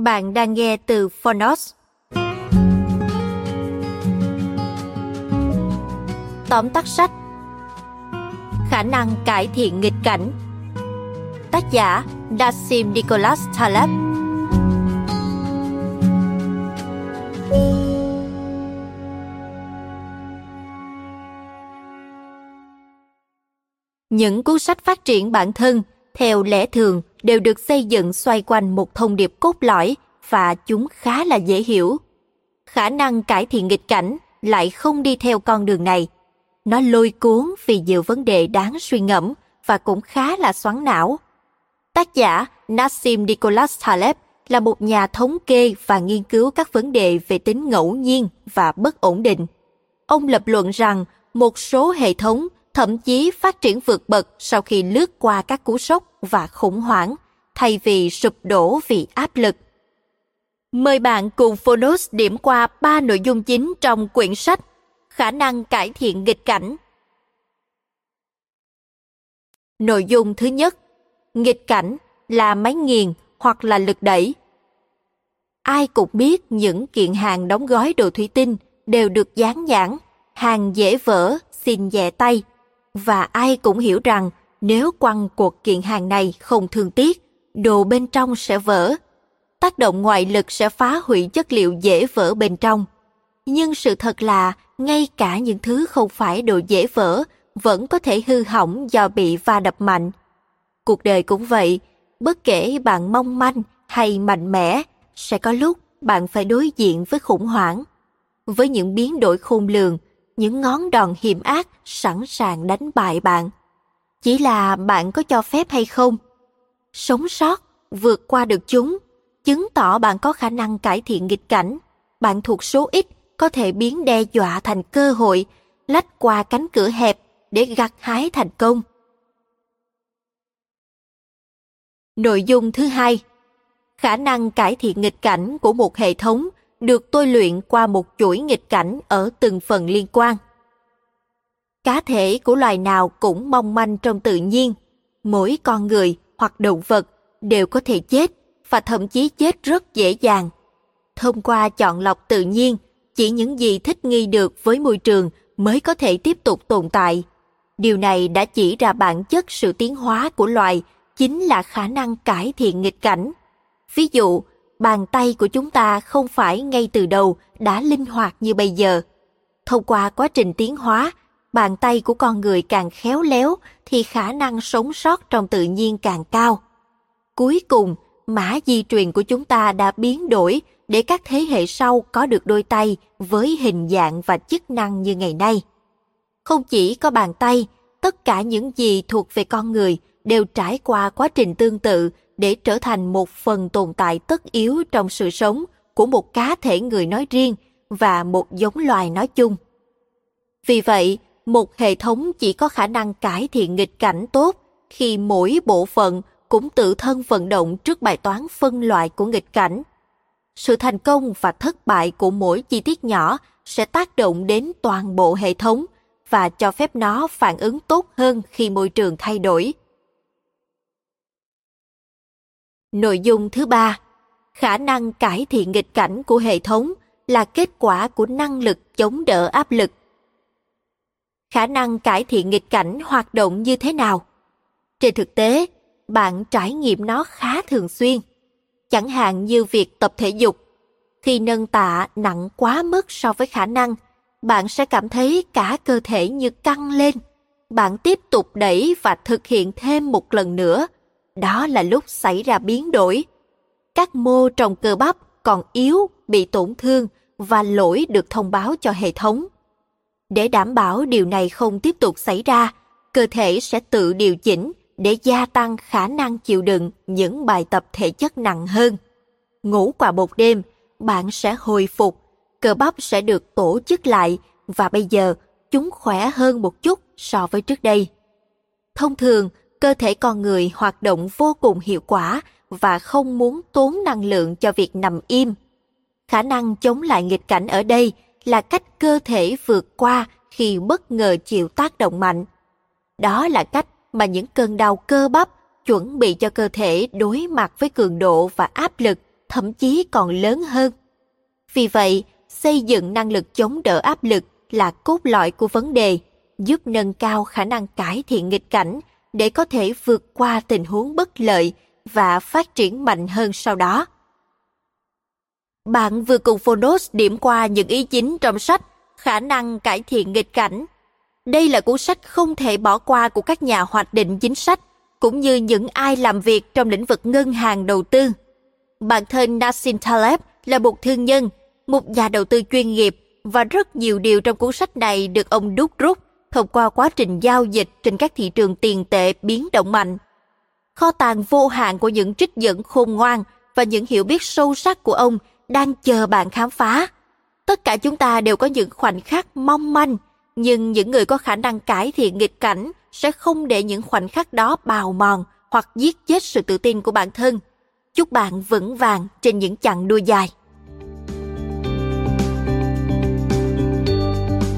Bạn đang nghe từ Phonos. Tóm tắt sách. Khả năng cải thiện nghịch cảnh. Tác giả Nassim Nicholas Taleb. Những cuốn sách phát triển bản thân theo lẽ thường đều được xây dựng xoay quanh một thông điệp cốt lõi và chúng khá là dễ hiểu. Khả năng cải thiện nghịch cảnh lại không đi theo con đường này. Nó lôi cuốn vì nhiều vấn đề đáng suy ngẫm và cũng khá là xoắn não. Tác giả Nassim Nicholas Taleb là một nhà thống kê và nghiên cứu các vấn đề về tính ngẫu nhiên và bất ổn định. Ông lập luận rằng một số hệ thống thậm chí phát triển vượt bậc sau khi lướt qua các cú sốc và khủng hoảng, thay vì sụp đổ vì áp lực. Mời bạn cùng Phonos điểm qua ba nội dung chính trong quyển sách Khả năng cải thiện nghịch cảnh. Nội dung thứ nhất, nghịch cảnh là máy nghiền hoặc là lực đẩy. Ai cũng biết những kiện hàng đóng gói đồ thủy tinh đều được dán nhãn, hàng dễ vỡ, xin nhẹ tay. Và ai cũng hiểu rằng nếu quăng cuộc kiện hàng này không thương tiếc, đồ bên trong sẽ vỡ. Tác động ngoại lực sẽ phá hủy chất liệu dễ vỡ bên trong. Nhưng sự thật là, ngay cả những thứ không phải đồ dễ vỡ vẫn có thể hư hỏng do bị va đập mạnh. Cuộc đời cũng vậy, bất kể bạn mong manh hay mạnh mẽ, sẽ có lúc bạn phải đối diện với khủng hoảng. Với những biến đổi khôn lường, những ngón đòn hiểm ác sẵn sàng đánh bại bạn. Chỉ là bạn có cho phép hay không? Sống sót, vượt qua được chúng, chứng tỏ bạn có khả năng cải thiện nghịch cảnh. Bạn thuộc số ít, có thể biến đe dọa thành cơ hội, lách qua cánh cửa hẹp để gặt hái thành công. Nội dung thứ hai, khả năng cải thiện nghịch cảnh của một hệ thống được tôi luyện qua một chuỗi nghịch cảnh ở từng phần liên quan. Cá thể của loài nào cũng mong manh trong tự nhiên, mỗi con người hoặc động vật đều có thể chết và thậm chí chết rất dễ dàng. Thông qua chọn lọc tự nhiên, chỉ những gì thích nghi được với môi trường mới có thể tiếp tục tồn tại. Điều này đã chỉ ra bản chất sự tiến hóa của loài chính là khả năng cải thiện nghịch cảnh. Ví dụ, bàn tay của chúng ta không phải ngay từ đầu đã linh hoạt như bây giờ. Thông qua quá trình tiến hóa, bàn tay của con người càng khéo léo thì khả năng sống sót trong tự nhiên càng cao. Cuối cùng, mã di truyền của chúng ta đã biến đổi để các thế hệ sau có được đôi tay với hình dạng và chức năng như ngày nay. Không chỉ có bàn tay, tất cả những gì thuộc về con người đều trải qua quá trình tương tự để trở thành một phần tồn tại tất yếu trong sự sống của một cá thể người nói riêng và một giống loài nói chung. Vì vậy, một hệ thống chỉ có khả năng cải thiện nghịch cảnh tốt khi mỗi bộ phận cũng tự thân vận động trước bài toán phân loại của nghịch cảnh. Sự thành công và thất bại của mỗi chi tiết nhỏ sẽ tác động đến toàn bộ hệ thống và cho phép nó phản ứng tốt hơn khi môi trường thay đổi. Nội dung thứ ba, khả năng cải thiện nghịch cảnh của hệ thống là kết quả của năng lực chống đỡ áp lực. Khả năng cải thiện nghịch cảnh hoạt động như thế nào? Trên thực tế bạn trải nghiệm nó khá thường xuyên. Chẳng hạn như việc tập thể dục khi nâng tạ nặng quá mức so với khả năng bạn sẽ cảm thấy cả cơ thể như căng lên. Bạn tiếp tục đẩy và thực hiện thêm một lần nữa đó là lúc xảy ra biến đổi. Các mô trong cơ bắp còn yếu, bị tổn thương và lỗi được thông báo cho hệ thống. Để đảm bảo điều này không tiếp tục xảy ra, cơ thể sẽ tự điều chỉnh để gia tăng khả năng chịu đựng những bài tập thể chất nặng hơn. Ngủ qua một đêm, bạn sẽ hồi phục, cơ bắp sẽ được tổ chức lại và bây giờ chúng khỏe hơn một chút so với trước đây. Thông thường cơ thể con người hoạt động vô cùng hiệu quả và không muốn tốn năng lượng cho việc nằm im. Khả năng chống lại nghịch cảnh ở đây là cách cơ thể vượt qua khi bất ngờ chịu tác động mạnh. Đó là cách mà những cơn đau cơ bắp chuẩn bị cho cơ thể đối mặt với cường độ và áp lực thậm chí còn lớn hơn. Vì vậy, xây dựng năng lực chống đỡ áp lực là cốt lõi của vấn đề, giúp nâng cao khả năng cải thiện nghịch cảnh để có thể vượt qua tình huống bất lợi và phát triển mạnh hơn sau đó. Bạn vừa cùng Phonos điểm qua những ý chính trong sách Khả năng cải thiện nghịch cảnh. Đây là cuốn sách không thể bỏ qua của các nhà hoạch định chính sách, cũng như những ai làm việc trong lĩnh vực ngân hàng đầu tư. Bản thân Nassim Taleb là một thương nhân, một nhà đầu tư chuyên nghiệp và rất nhiều điều trong cuốn sách này được ông đúc rút thông qua quá trình giao dịch trên các thị trường tiền tệ biến động mạnh. Kho tàng vô hạn của những trích dẫn khôn ngoan và những hiểu biết sâu sắc của ông đang chờ bạn khám phá. Tất cả chúng ta đều có những khoảnh khắc mong manh, nhưng những người có khả năng cải thiện nghịch cảnh sẽ không để những khoảnh khắc đó bào mòn hoặc giết chết sự tự tin của bản thân. Chúc bạn vững vàng trên những chặng đua dài.